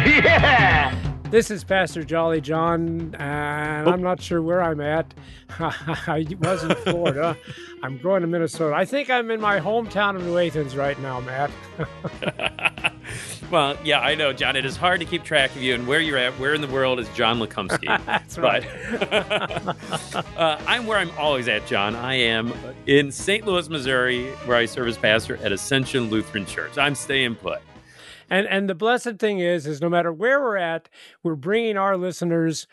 Yeah, This is Pastor Jolly John, and I'm not sure where I'm at. I was in Florida. I'm going to Minnesota. I think I'm in my hometown of New Athens right now, Matt. Well, yeah, I know, John. It is hard to keep track of you and where you're at. Where in the world is John Lekumsky? That's right. But uh, I'm where I'm always at, John. I am in St. Louis, Missouri, where I serve as pastor at Ascension Lutheran Church. I'm staying put. And and the blessed thing is, is no matter where we're at, we're bringing our listeners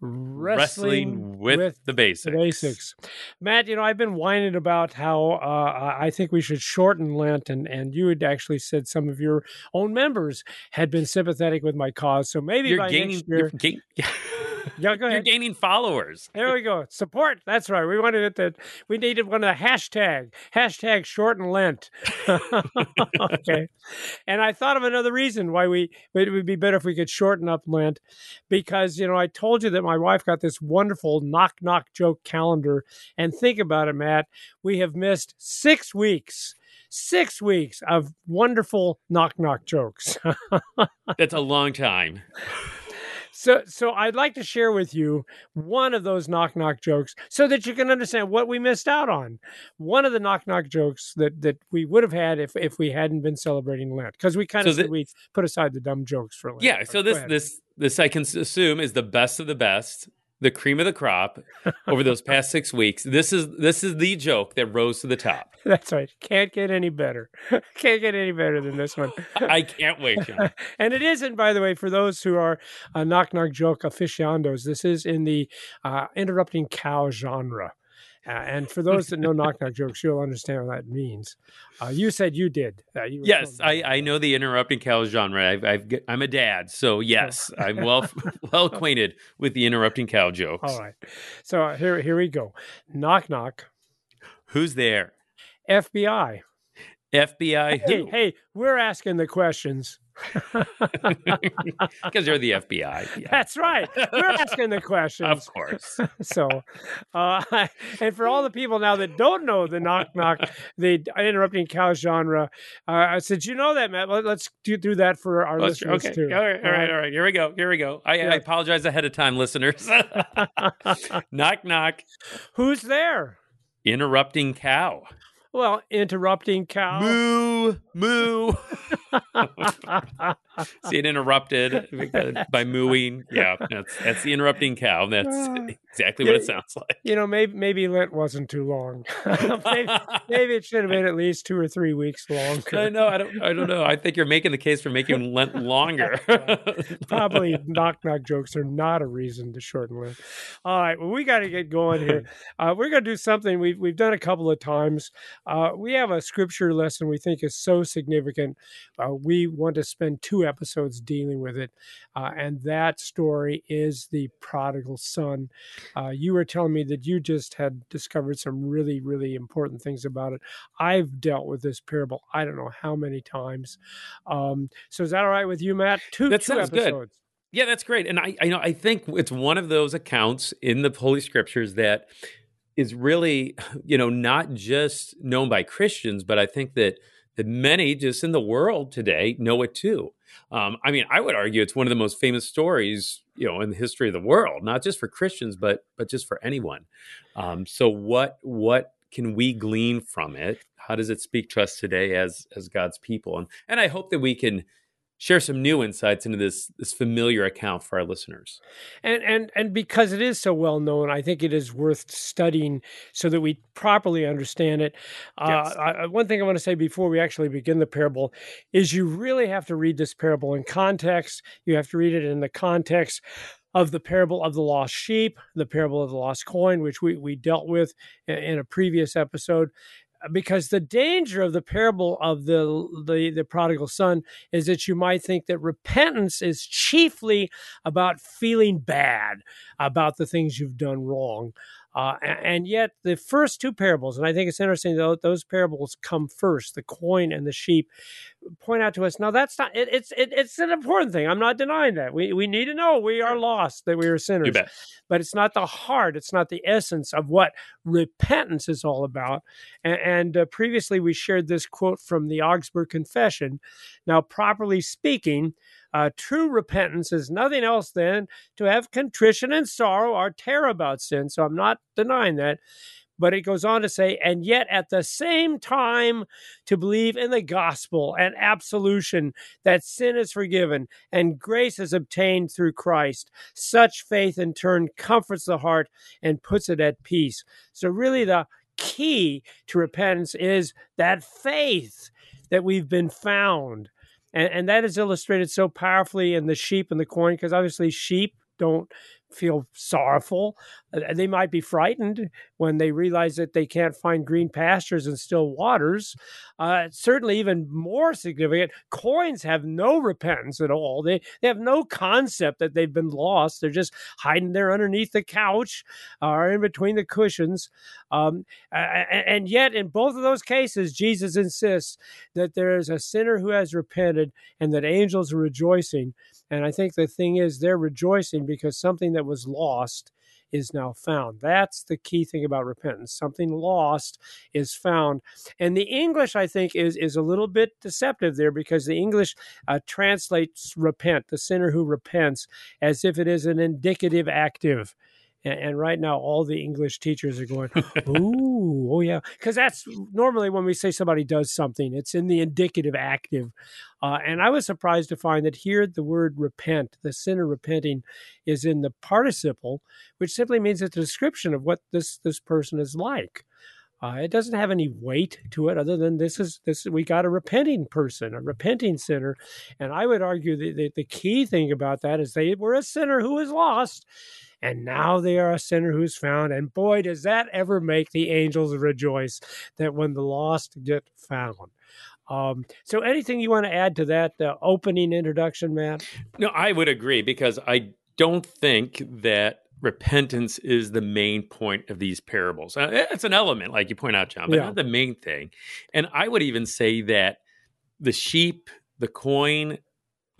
wrestling, Wrestling with the basics. The basics. Matt, you know, I've been whining about how uh, I think we should shorten Lent, and, and you had actually said some of your own members had been sympathetic with my cause. So maybe You're by gaining. next You're, year, gain, yeah, go you're gaining followers. There we go. Support. That's right. We wanted it that we needed one of the hashtag hashtag shorten Lent. okay. And I thought of another reason why we it would be better if we could shorten up Lent, because you know I told you that my wife got this wonderful knock knock joke calendar, and think about it, Matt. We have missed six weeks. Six weeks of wonderful knock knock jokes. That's a long time. So, so I'd like to share with you one of those knock knock jokes, so that you can understand what we missed out on. One of the knock knock jokes that that we would have had if if we hadn't been celebrating Lent, because we kind of we put aside the dumb jokes for Lent. Yeah. So this this this I can assume is the best of the best, the cream of the crop over those past six weeks. This is this is the joke that rose to the top. that's right. Can't get any better. Can't get any better than this one. I can't wait, John. and it isn't, by the way, for those who are uh, knock knock joke aficionados. This is in the uh, interrupting cow genre. Uh, and for those that know knock knock jokes, you'll understand what that means. Uh, you said you did. Uh, you Yes, I, I know the interrupting cow genre. I've, I've g- I'm a dad, so yes, I'm well well acquainted with the interrupting cow jokes. All right. So uh, here, here we go. Knock knock. Who's there? FBI. FBI? Hey, Who? hey, we're asking the questions. Because you're the FBI. Yeah, That's right. We're asking the questions. of course. so, uh, and for all the people now that don't know the knock knock, the interrupting cow genre, uh, I said, you know that, Matt? Let, us do, do that for our Let's- listeners okay. too. All right, all right, all right. Here we go. Here we go. I, Yeah. I apologize ahead of time, listeners. knock, knock. Who's there? Interrupting cow. Well, interrupting cow. Moo, moo. See it interrupted by mooing. Yeah, that's that's the interrupting cow. That's exactly what it sounds like. You know, maybe maybe Lent wasn't too long. maybe, maybe it should have been at least two or three weeks longer. I know. I don't. I don't know. I think you're making the case for making Lent longer. Probably knock knock jokes are not a reason to shorten Lent. All right, well, we got to get going here. Uh, we're going to do something we've we've done a couple of times. Uh, we have a scripture lesson we think is so significant. Uh, we want to spend two episodes dealing with it, uh, and that story is the prodigal son. Uh, you were telling me that you just had discovered some really really important things about it. I've dealt with this parable I don't know how many times. Um, so is that all right with you, Matt? Two, That two sounds good. episodes. Yeah, that's great. And I, I know I think it's one of those accounts in the Holy Scriptures that is really, you know, not just known by Christians, but I think that that many just in the world today know it too. Um, I mean, I would argue it's one of the most famous stories, you know, in the history of the world, not just for Christians, but but just for anyone. Um, so what what can we glean from it? How does it speak to us today as as God's people? And and I hope that we can share some new insights into this this familiar account for our listeners. And and and because it is so well known, I think it is worth studying so that we properly understand it. Yes. Uh, I, one thing I want to say before we actually begin the parable is you really have to read this parable in context. You have to read it in the context of the parable of the lost sheep, the parable of the lost coin, which we we dealt with in, in a previous episode. Because the danger of the parable of the, the the prodigal son is that you might think that repentance is chiefly about feeling bad about the things you've done wrong uh, and yet, the first two parables, and I think it's interesting that those parables come first, the coin and the sheep, point out to us. Now, that's not. It, it's it, it's an important thing. I'm not denying that. We we need to know we are lost, that we are sinners. But it's not the heart. It's not the essence of what repentance is all about. And, and uh, previously, we shared this quote from the Augsburg Confession. Now, properly speaking uh, true repentance is nothing else than to have contrition and sorrow or tear about sin. So I'm not denying that. But it goes on to say, and yet at the same time to believe in the gospel and absolution that sin is forgiven and grace is obtained through Christ. Such faith in turn comforts the heart and puts it at peace. So, really, the key to repentance is that faith that we've been found and, and that is illustrated so powerfully in the sheep and the coin because obviously sheep don't feel sorrowful. They might be frightened when they realize that they can't find green pastures and still waters. Uh, certainly, even more significant, coins have no repentance at all. They, they have no concept that they've been lost. They're just hiding there underneath the couch or in between the cushions. Um, and yet, in both of those cases, Jesus insists that there is a sinner who has repented and that angels are rejoicing. And I think the thing is, they're rejoicing because something that was lost is now found. That's the key thing about repentance. Something lost is found. And the English, I think, is, is a little bit deceptive there because the English uh, translates repent, the sinner who repents, as if it is an indicative active. And, and right now, all the English teachers are going, "Ooh, oh yeah," because that's normally when we say somebody does something, it's in the indicative active. Uh, and I was surprised to find that here the word "repent," the sinner repenting, is in the participle, which simply means it's a description of what this this person is like. Uh, it doesn't have any weight to it other than this is this we got a repenting person, a repenting sinner, and I would argue that the, the key thing about that is they were a sinner who was lost, and now they are a sinner who's found. And boy, does that ever make the angels rejoice that when the lost get found. Um, so, anything you want to add to that uh, opening introduction, Matt? No, I would agree because I don't think that repentance is the main point of these parables. Uh, it's an element, like you point out, John, but yeah. not the main thing. And I would even say that the sheep, the coin,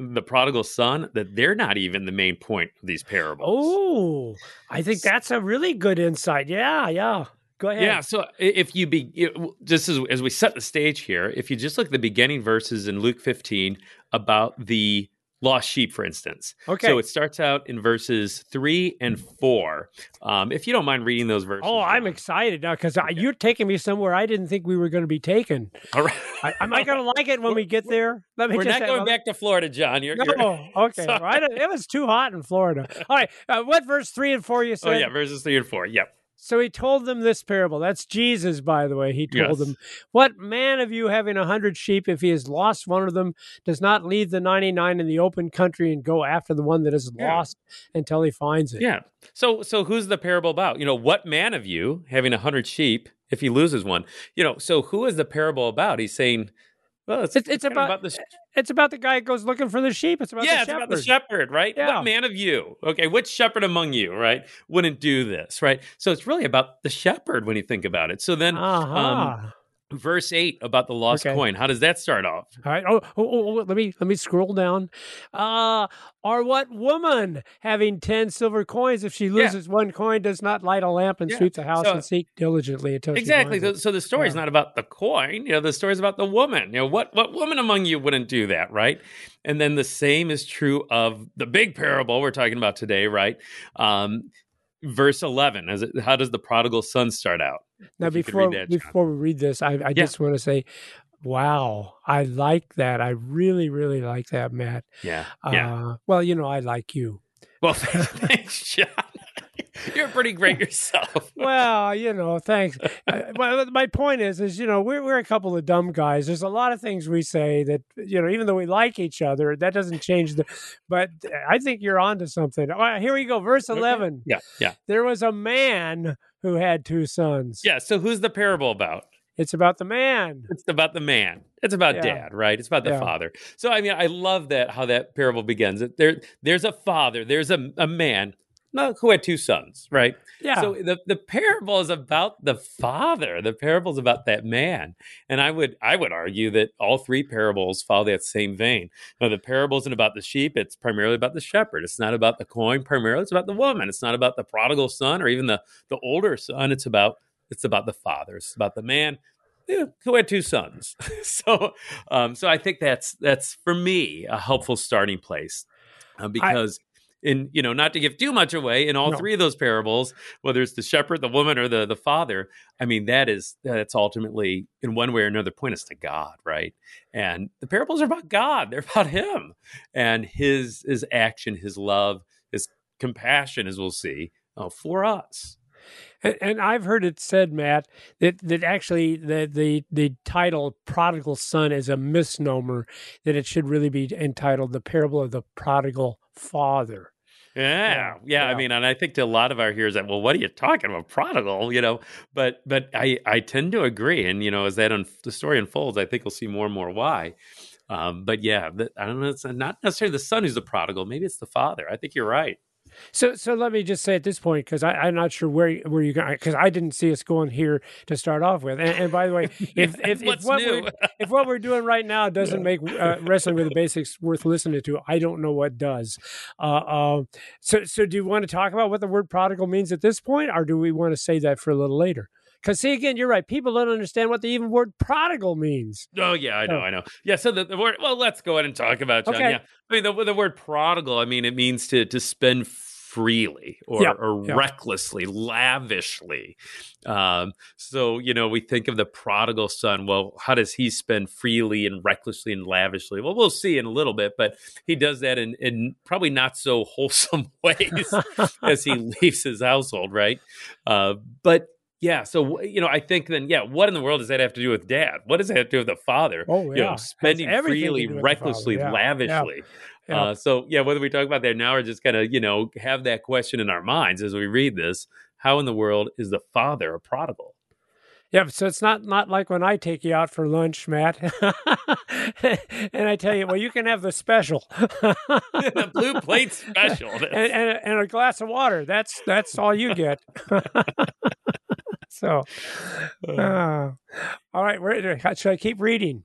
the prodigal son that they're not even the main point of these parables. Oh, I think that's a really good insight. Yeah, yeah. Go ahead. Yeah. So if you be just as, as we set the stage here, if you just look at the beginning verses in Luke 15 about the lost sheep, for instance. Okay. So it starts out in verses three and four. Um, if you don't mind reading those verses. Oh, I'm excited now because you're taking me somewhere I didn't think we were going to be taken. All right. I, am I going to like it when we get there? Let me we're not going back to Florida, John. You're, no, you're... okay. Right. It was too hot in Florida. All right. Uh, what verse three and four you said? Oh, yeah. Verses three and four. Yep. So he told them this parable. That's Jesus, by the way. He told yes. them, What man of you having a hundred sheep, if he has lost one of them, does not leave the 99 in the open country and go after the one that is yeah. lost until he finds it? Yeah. So, so who's the parable about? You know, what man of you having a hundred sheep, if he loses one? You know, so who is the parable about? He's saying, well, it's, it's, it's about, about, the it's about the guy who goes looking for the sheep. It's about yeah, the it's shepherd. about the shepherd, right? Yeah. What man of you? Okay, which shepherd among you, right, wouldn't do this, right? So it's really about the shepherd when you think about it. So then, uh-huh. um, verse 8 about the lost okay. coin. How does that start off? All right. Oh, oh, oh, let me let me scroll down. Uh or what woman having 10 silver coins? If she loses yeah. one coin does not light a lamp and yeah. sweep the house so, and seek diligently until exactly. so, so, the story is yeah. not about the coin. You know the story is about the woman. You know what what woman among you wouldn't do that right? And then the same is true of the big parable we're talking about today right? Um verse 11 as it, how does the prodigal son start out? Now before that, before we read this i, I yeah. just want to say wow i like that. I really really like that matt. Yeah. Yeah. uh, well you know i like you. Well thanks john you're pretty great yourself. well, you know, thanks. Uh, my, my point is, is you know, we're we're a couple of dumb guys. There's a lot of things we say that you know, even though we like each other, that doesn't change the. But I think you're onto something. All right, here we go, verse eleven. Yeah, yeah. There was a man who had two sons. Yeah. So who's the parable about? It's about the man. It's about the man. It's about Yeah. dad, right? It's about the Yeah. father. So I mean, I love that how that parable begins. There, there's a father. There's a, a man who had two sons, right? Yeah. So the, the parable is about the father. The parable is about that man. And I would I would argue that all three parables follow that same vein. Now the parable isn't about the sheep, it's primarily about the shepherd. It's not about the coin, primarily it's about the woman. It's not about the prodigal son or even the, the older son. It's about it's about the father. It's about the man who had two sons. so um, so I think that's that's for me a helpful starting place. Uh, because in you know not to give too much away in all No. three of those parables whether it's the shepherd the woman or the the father i mean that is that's ultimately in one way or another point us to god right and the parables are about god they're about him and his his action his love his compassion as we'll see uh, for us And, and I've heard it said, Matt, that that actually the the the title "prodigal son" is a misnomer. That it should really be entitled "The Parable of the Prodigal Father." Yeah, Yeah, yeah, I mean, and I think to a lot of our hearers that, well, what are you talking about, prodigal? You know, but but I I tend to agree, and you know, as that un- the story unfolds, I think we'll see more and more why. Um, but yeah, the, I don't know. It's not necessarily the son who's the prodigal. Maybe it's the father. I think you're right. So, so let me just say at this point, because I'm not sure where where you going, because I didn't see us going here to start off with. And, and by the way, if if, if what new? we're if what we're doing right now doesn't make uh, wrestling with the basics worth listening to, I don't know what does. Uh, um, so, so do you want to talk about what the word prodigal means at this point, or do we want to say that for a little later? Because see, again, you're right. People don't understand what the even word prodigal means. Oh yeah, I know, Oh. I know. Yeah, so the, the word. Well, let's go ahead and talk about John. Okay. Yeah, I mean the the word prodigal. I mean it means to to spend freely or, Yeah, or yeah. recklessly, lavishly. Um, so you know we think of the prodigal son. Well, how does he spend freely and recklessly and lavishly? Well, we'll see in a little bit, but he does that in in probably not so wholesome ways as he leaves his household, right? Uh, but yeah, so you know, I think then, yeah, what in the world does that have to do with dad? What does that have to do with the father? Oh, You yeah. know, spending freely, do with the recklessly. Yeah, lavishly. yeah. Uh, so yeah, whether we talk about that now or just kind of you know have that question in our minds as we read this, how in the world is the father a prodigal? Yeah, so it's not not like when I take you out for lunch, Matt, and I tell you, well, you can have the special, the blue plate special. and, and, and a glass of water. That's that's all you get. So, uh, all right, where, should I keep reading?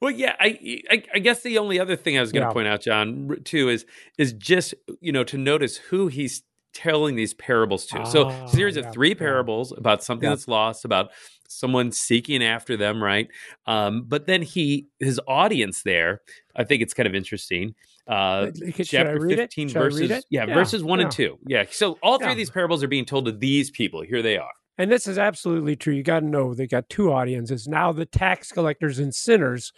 Well, yeah, I, I I guess the only other thing I was going to Yeah. point out, John, too, is is just you know to notice who he's telling these parables to. so, Ah, series yeah, of three yeah. parables about something that's lost, about someone seeking after them, right? Um, but then he his audience there, I think it's kind of interesting. Uh, chapter fifteen, verses yeah, verses one and two. Yeah, so all three of these parables are being told to these people. Here they are. And this is absolutely true. You got to know they got two audiences. Now the tax collectors and sinners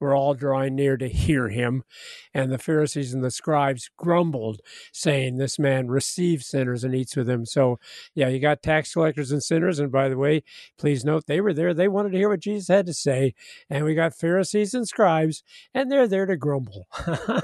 were all drawing near to hear him, and the Pharisees and the scribes grumbled, saying, "This man receives sinners and eats with them." So, yeah, you got tax collectors and sinners. And by the way, please note they were there. They wanted to hear what Jesus had to say, and we got Pharisees and scribes, and they're there to grumble.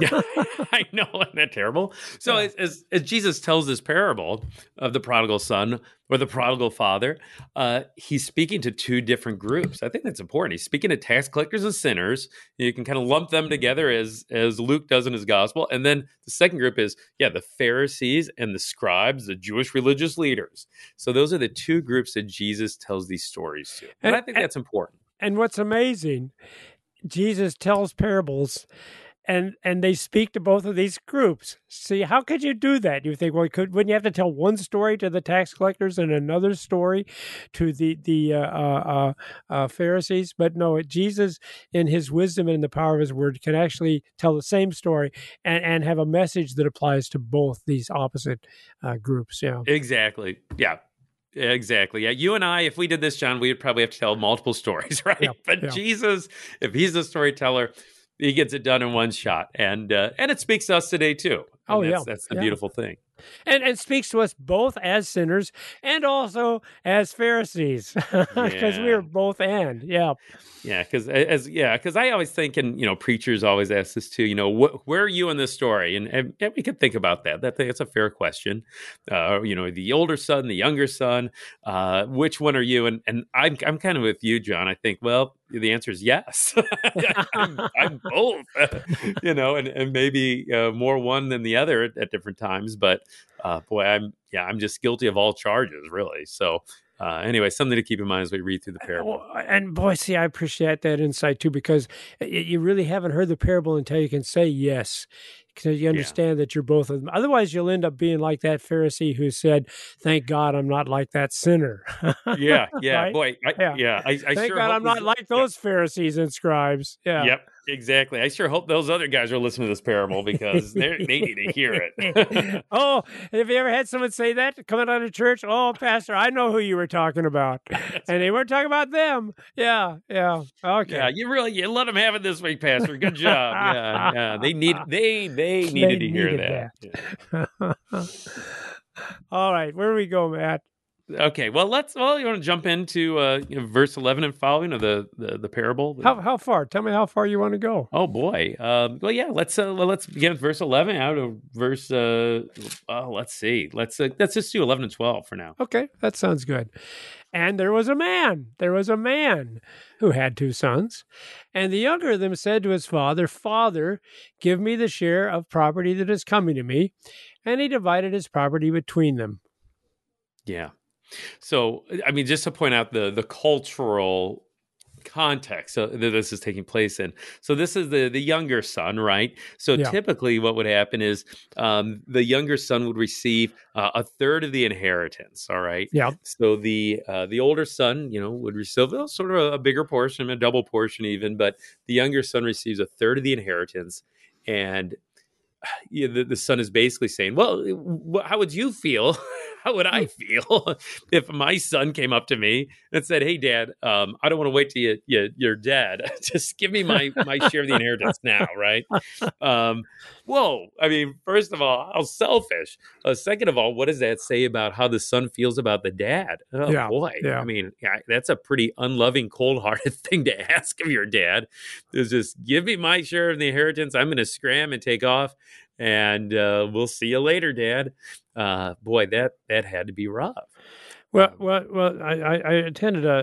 Yeah, I know, isn't that terrible? So Yeah. as, as as Jesus tells this parable of the prodigal son or the prodigal father, uh, he's speaking to two different groups. I think that's important. He's speaking to tax collectors and sinners. You can kind of lump them together as as Luke does in his gospel, and then the second group is yeah, the Pharisees and the scribes, the Jewish religious leaders. So those are the two groups that Jesus tells these stories to, and, And- I think and- that's important. And what's amazing, Jesus tells parables and and they speak to both of these groups. See, how could you do that? You think, well, could wouldn't you have to tell one story to the tax collectors and another story to the the uh, uh, uh, uh, Pharisees? But no, Jesus, in His wisdom and in the power of His word, can actually tell the same story and and have a message that applies to both these opposite uh, groups. Yeah. Exactly. Yeah. Exactly. Yeah. You and I, if we did this, John, we would probably have to tell multiple stories, right? Yeah, but yeah. Jesus, if he's a storyteller, he gets it done in one shot, and uh, and it speaks to us today too. And Oh, yeah, that's, that's the yeah. beautiful thing. and and speaks to us both as sinners and also as Pharisees because we are both and yeah Yeah, because as yeah, because I always think, and you know, preachers always ask this too. You know, wh- where are you in this story? And, and, and we could think about that. That that's a fair question. Uh, you know, the older son, the younger son. Uh, which one are you? And and I'm I'm kind of with you, John. I think well, the answer is yes. I'm, I'm both. you know, and and maybe uh, more one than the other at, at different times. But uh, boy, I'm yeah, I'm just guilty of all charges, really. So. Uh, anyway, something to keep in mind as we read through the parable. And boy, see, I appreciate that insight too because you really haven't heard the parable until you can say yes. Because you understand that you're both of them. Otherwise, you'll end up being like that Pharisee who said, "Thank God I'm not like that sinner." yeah, yeah, Right? boy, I, Yeah. yeah. I, I Thank sure God I'm not like those Pharisees and scribes. Yeah. Yep, exactly. I sure hope those other guys are listening to this parable because they they need to hear it. oh, have you ever had someone say that coming out of church? Oh, Pastor, I know who you were talking about, and they weren't talking about them. Yeah, yeah, okay. yeah, you really you let them have it this week, Pastor. Good job. Yeah, yeah. They need they they needed to hear needed that. All right, where do we go, Matt? Okay, well let's well you want to jump into uh, you know, verse eleven and following of the the, the parable. How how far? Tell me how far you want to go. Oh boy. Um, well, yeah. Let's uh, let's begin with verse eleven out of verse. Uh, oh, let's see. Let's uh, let's just do eleven and twelve for now. Okay, that sounds good. And there was a man, there was a man who had two sons. And the younger of them said to his father, Father, give me the share of property that is coming to me. And he divided his property between them. Yeah. So, I mean, just to point out the the cultural context that this is taking place in. So, this is the the younger son, right? So, Yeah. typically, what would happen is um, the younger son would receive uh, a third of the inheritance. All right. Yeah. So the uh, the older son, you know, would receive well, sort of a, a bigger portion, a double portion even, but the younger son receives a third of the inheritance, and yeah, the, the son is basically saying, "Well, wh- how would you feel? how would I feel if my son came up to me and said, "Hey, Dad, um, I don't want to wait till you, you you're dead. Just give me my my share of the inheritance now, right?" Um, whoa! I mean, first of all, how selfish. Uh, second of all, what does that say about how the son feels about the dad? Oh Yeah, boy! yeah. I mean, yeah, that's a pretty unloving, cold-hearted thing to ask of your dad. Is just give me my share of the inheritance. I'm going to scram and take off and uh, we'll see you later, Dad. Uh, boy, that that had to be rough. Well, well, well. I, I attended a,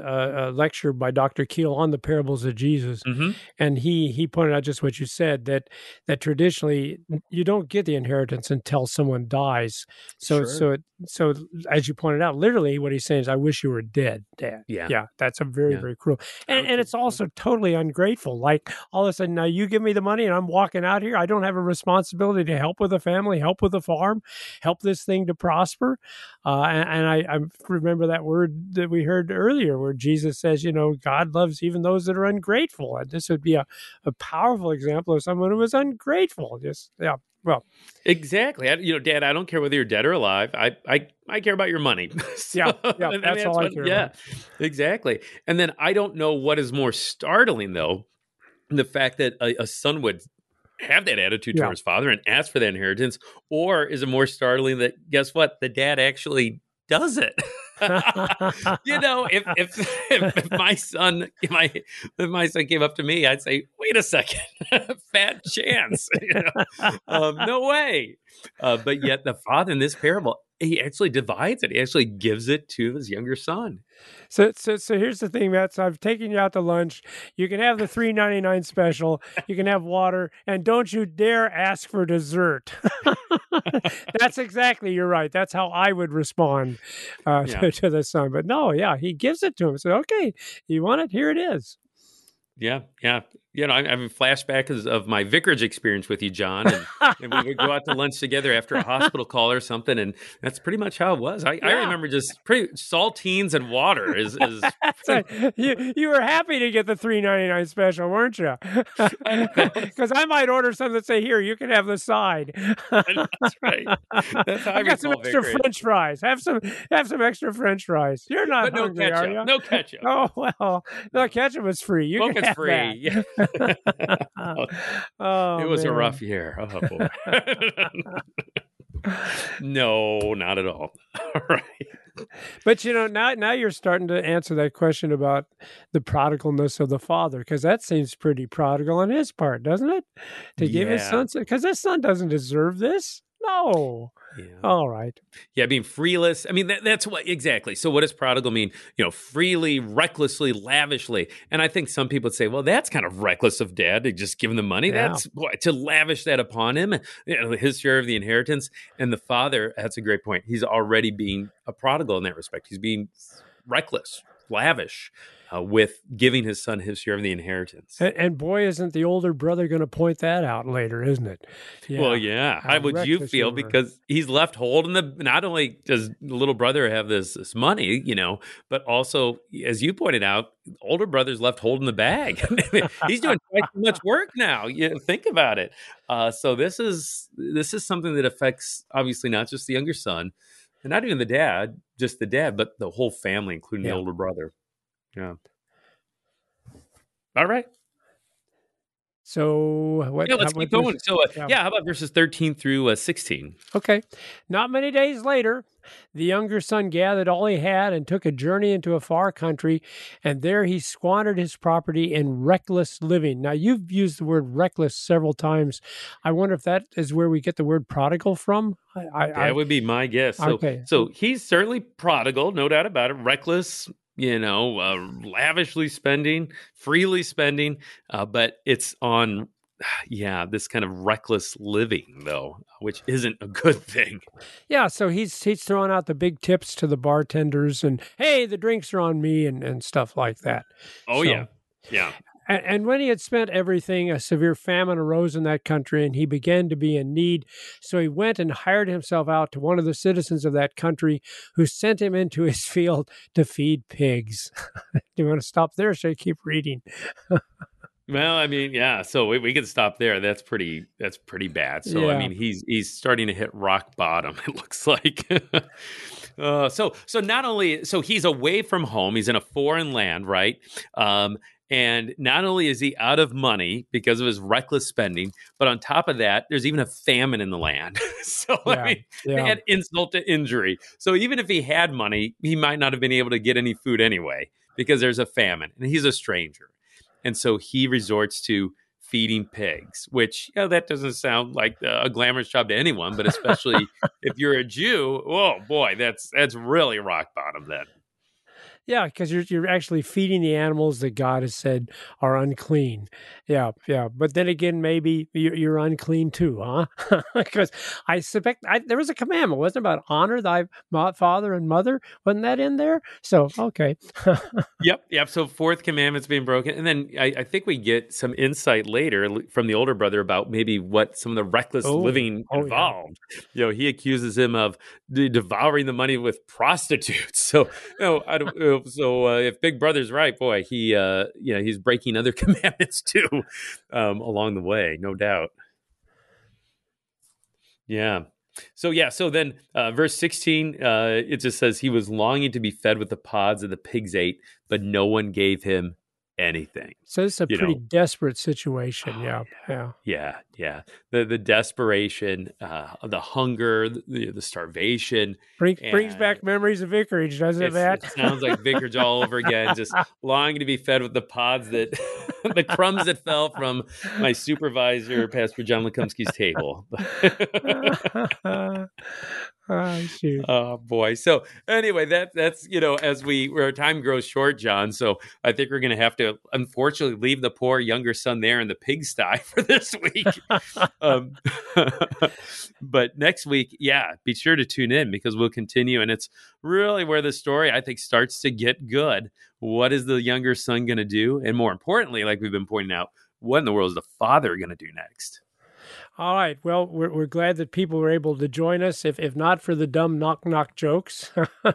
a, a lecture by Dr. Keel on the parables of Jesus, Mm-hmm. and he he pointed out just what you said that that traditionally you don't get the inheritance until someone dies. So Sure. so it, so as you pointed out, literally what he's saying is, "I wish you were dead, Dad." Yeah. yeah. That's a very Yeah. very cruel, and and it's also totally ungrateful. Like all of a sudden now you give me the money and I'm walking out here. I don't have a responsibility to help with the family, help with the farm, help this thing to prosper. Uh, and, and I, I remember that word that we heard earlier, where Jesus says, you know, God loves even those that are ungrateful. And this would be a, a powerful example of someone who was ungrateful. Just, yeah. Well, Exactly. I, you know, Dad, I don't care whether you're dead or alive. I I, I care about your money. So- Yeah, yeah, and that's all I care Yeah, about. exactly. And then I don't know what is more startling though, the fact that a, a son would have that attitude Yeah. towards father and ask for that inheritance, or is it more startling that guess what, the dad actually does it? you know, if if, if if my son, if my if my son came up to me, I'd say, "Wait a second, fat chance." You know? um, no way. Uh, but yet, the father in this parable, he actually divides it. He actually gives it to his younger son. so, so, so here's the thing, Matt. So I've taken you out to lunch. You can have the three ninety nine special. You can have water, and don't you dare ask for dessert. That's exactly you're right. That's how I would respond uh, Yeah. to, to the son. But no, yeah, he gives it to him. So okay, you want it? Here it is. Yeah, yeah. You know, I'm having flashbacks of my vicarage experience with you, John, and, and we would go out to lunch together after a hospital call or something, and that's pretty much how it was. I, I remember just pretty saltines and water is, is So you you were happy to get the three ninety nine special, weren't you? Because I might order something that say, "Here, you can have the side." that's right. That's I, I got some extra vicarage. French fries. Have some have some extra French fries. You're not but no hungry, are ketchup. you? No ketchup. Oh well, no ketchup is free. You Coke can have free. Yeah. oh, it was a rough year. Oh boy. no, not at all. All right. But you know, now now you're starting to answer that question about the prodigalness of the father, because that seems pretty prodigal on his part, doesn't it? To give his son, because his son doesn't deserve this. No. Yeah. All right. Yeah, being freeless. I mean, that, that's what exactly. So, what does prodigal mean? You know, freely, recklessly, lavishly. And I think some people would say, well, that's kind of reckless of dad to just give him the money. Yeah. That's boy, to lavish that upon him, you know, his share of the inheritance. And the father, that's a great point. He's already being a prodigal in that respect. He's being reckless, lavish uh, with giving his son his share of the inheritance. And, and boy, isn't the older brother going to point that out later, isn't it? Well, yeah. How How would you feel? Because he's left holding the. Not only does the little brother have this, this money, you know, but also, as you pointed out, older brother's left holding the bag. he's doing twice as much work now. You think about it. Uh, so this is this is something that affects obviously not just the younger son, and not even the dad, just the dad, but the whole family, including Yeah. the older brother. Yeah. All right. So what? Yeah, let's how- keep going. So, uh, yeah. yeah. how about verses 13 through uh, 16? Okay. Not many days later, the younger son gathered all he had and took a journey into a far country, and there he squandered his property in reckless living. Now, you've used the word reckless several times. I wonder if that is where we get the word prodigal from. I, I, I That would be my guess. So, Okay. so he's certainly prodigal, no doubt about it. Reckless, you know, uh, lavishly spending, freely spending, uh, but it's on, yeah, this kind of reckless living though, which isn't a good thing. yeah. So he's he's throwing out the big tips to the bartenders, and hey, the drinks are on me, and and stuff like that. Oh So- yeah, yeah. And, and when he had spent everything, a severe famine arose in that country, and he began to be in need. So he went and hired himself out to one of the citizens of that country, who sent him into his field to feed pigs. Do you want to stop there? or Should I keep reading? Well, I mean, yeah. So we, we can stop there. That's pretty. That's pretty bad. So Yeah. I mean, he's he's starting to hit rock bottom. It looks like. uh, so so not only so he's away from home. He's in a foreign land, right? Um, and not only is he out of money because of his reckless spending, but on top of that, there's even a famine in the land. so Yeah, I mean, they had insult to injury. So even if he had money, he might not have been able to get any food anyway because there's a famine and he's a stranger. And so he resorts to feeding pigs, which you know, that doesn't sound like a glamorous job to anyone, but especially if you're a Jew, oh boy, that's that's really rock bottom then. Yeah, because you're you're actually feeding the animals that God has said are unclean. Yeah, yeah. But then again, maybe you're, you're unclean too, huh? Because I suspect I, there was a commandment, wasn't it, about honor thy father and mother? Wasn't that in there? So okay, Yep, yep. So fourth commandment's being broken, and then I, I think we get some insight later from the older brother about maybe what some of the reckless Oh, living oh, yeah. involved. You know, he accuses him of devouring the money with prostitutes. So, you know, I don't, uh, so uh, if Big Brother's right, boy, he, uh, you know, he's breaking other commandments too um, along the way, no doubt. Yeah. So yeah, so then uh, verse sixteen, uh, it just says he was longing to be fed with the pods that the pigs ate, but no one gave him anything. so it's a You pretty know. desperate situation. Oh, yeah, yeah. Yeah, yeah. The the desperation, uh, the hunger, the, the starvation. Brings brings back memories of vicarage, doesn't it, Matt? It sounds like vicarage all over again. Just longing to be fed with the pods that, the crumbs that fell from my supervisor, Pastor John Lekumsky's table. oh, shoot. Oh boy. So anyway, that that's you know, as we our time grows short, John. So I think we're gonna have to unfortunately leave the poor younger son there in the pigsty for this week. um, but next week, yeah, be sure to tune in because we'll continue, and it's really where the story I think starts to get good. What is the younger son gonna do? And more importantly, like we've been pointing out, what in the world is the father gonna do next? All right. Well, we're, we're glad that people were able to join us. If, if not for the dumb knock knock jokes, uh,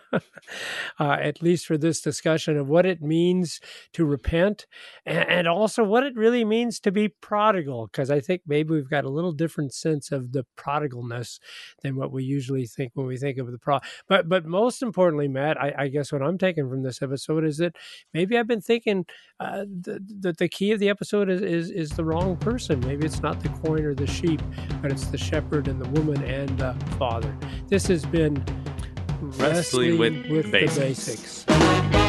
at least for this discussion of what it means to repent and, and also what it really means to be prodigal. Because I think maybe we've got a little different sense of the prodigalness than what we usually think when we think of the pro. But but most importantly, Matt, I, I guess what I'm taking from this episode is that maybe I've been thinking uh, that the, the key of the episode is, is is the wrong person. Maybe it's not the coin or the sheep sheep, but it's the shepherd and the woman and the father. This has been Wrestling with the Basics. basics.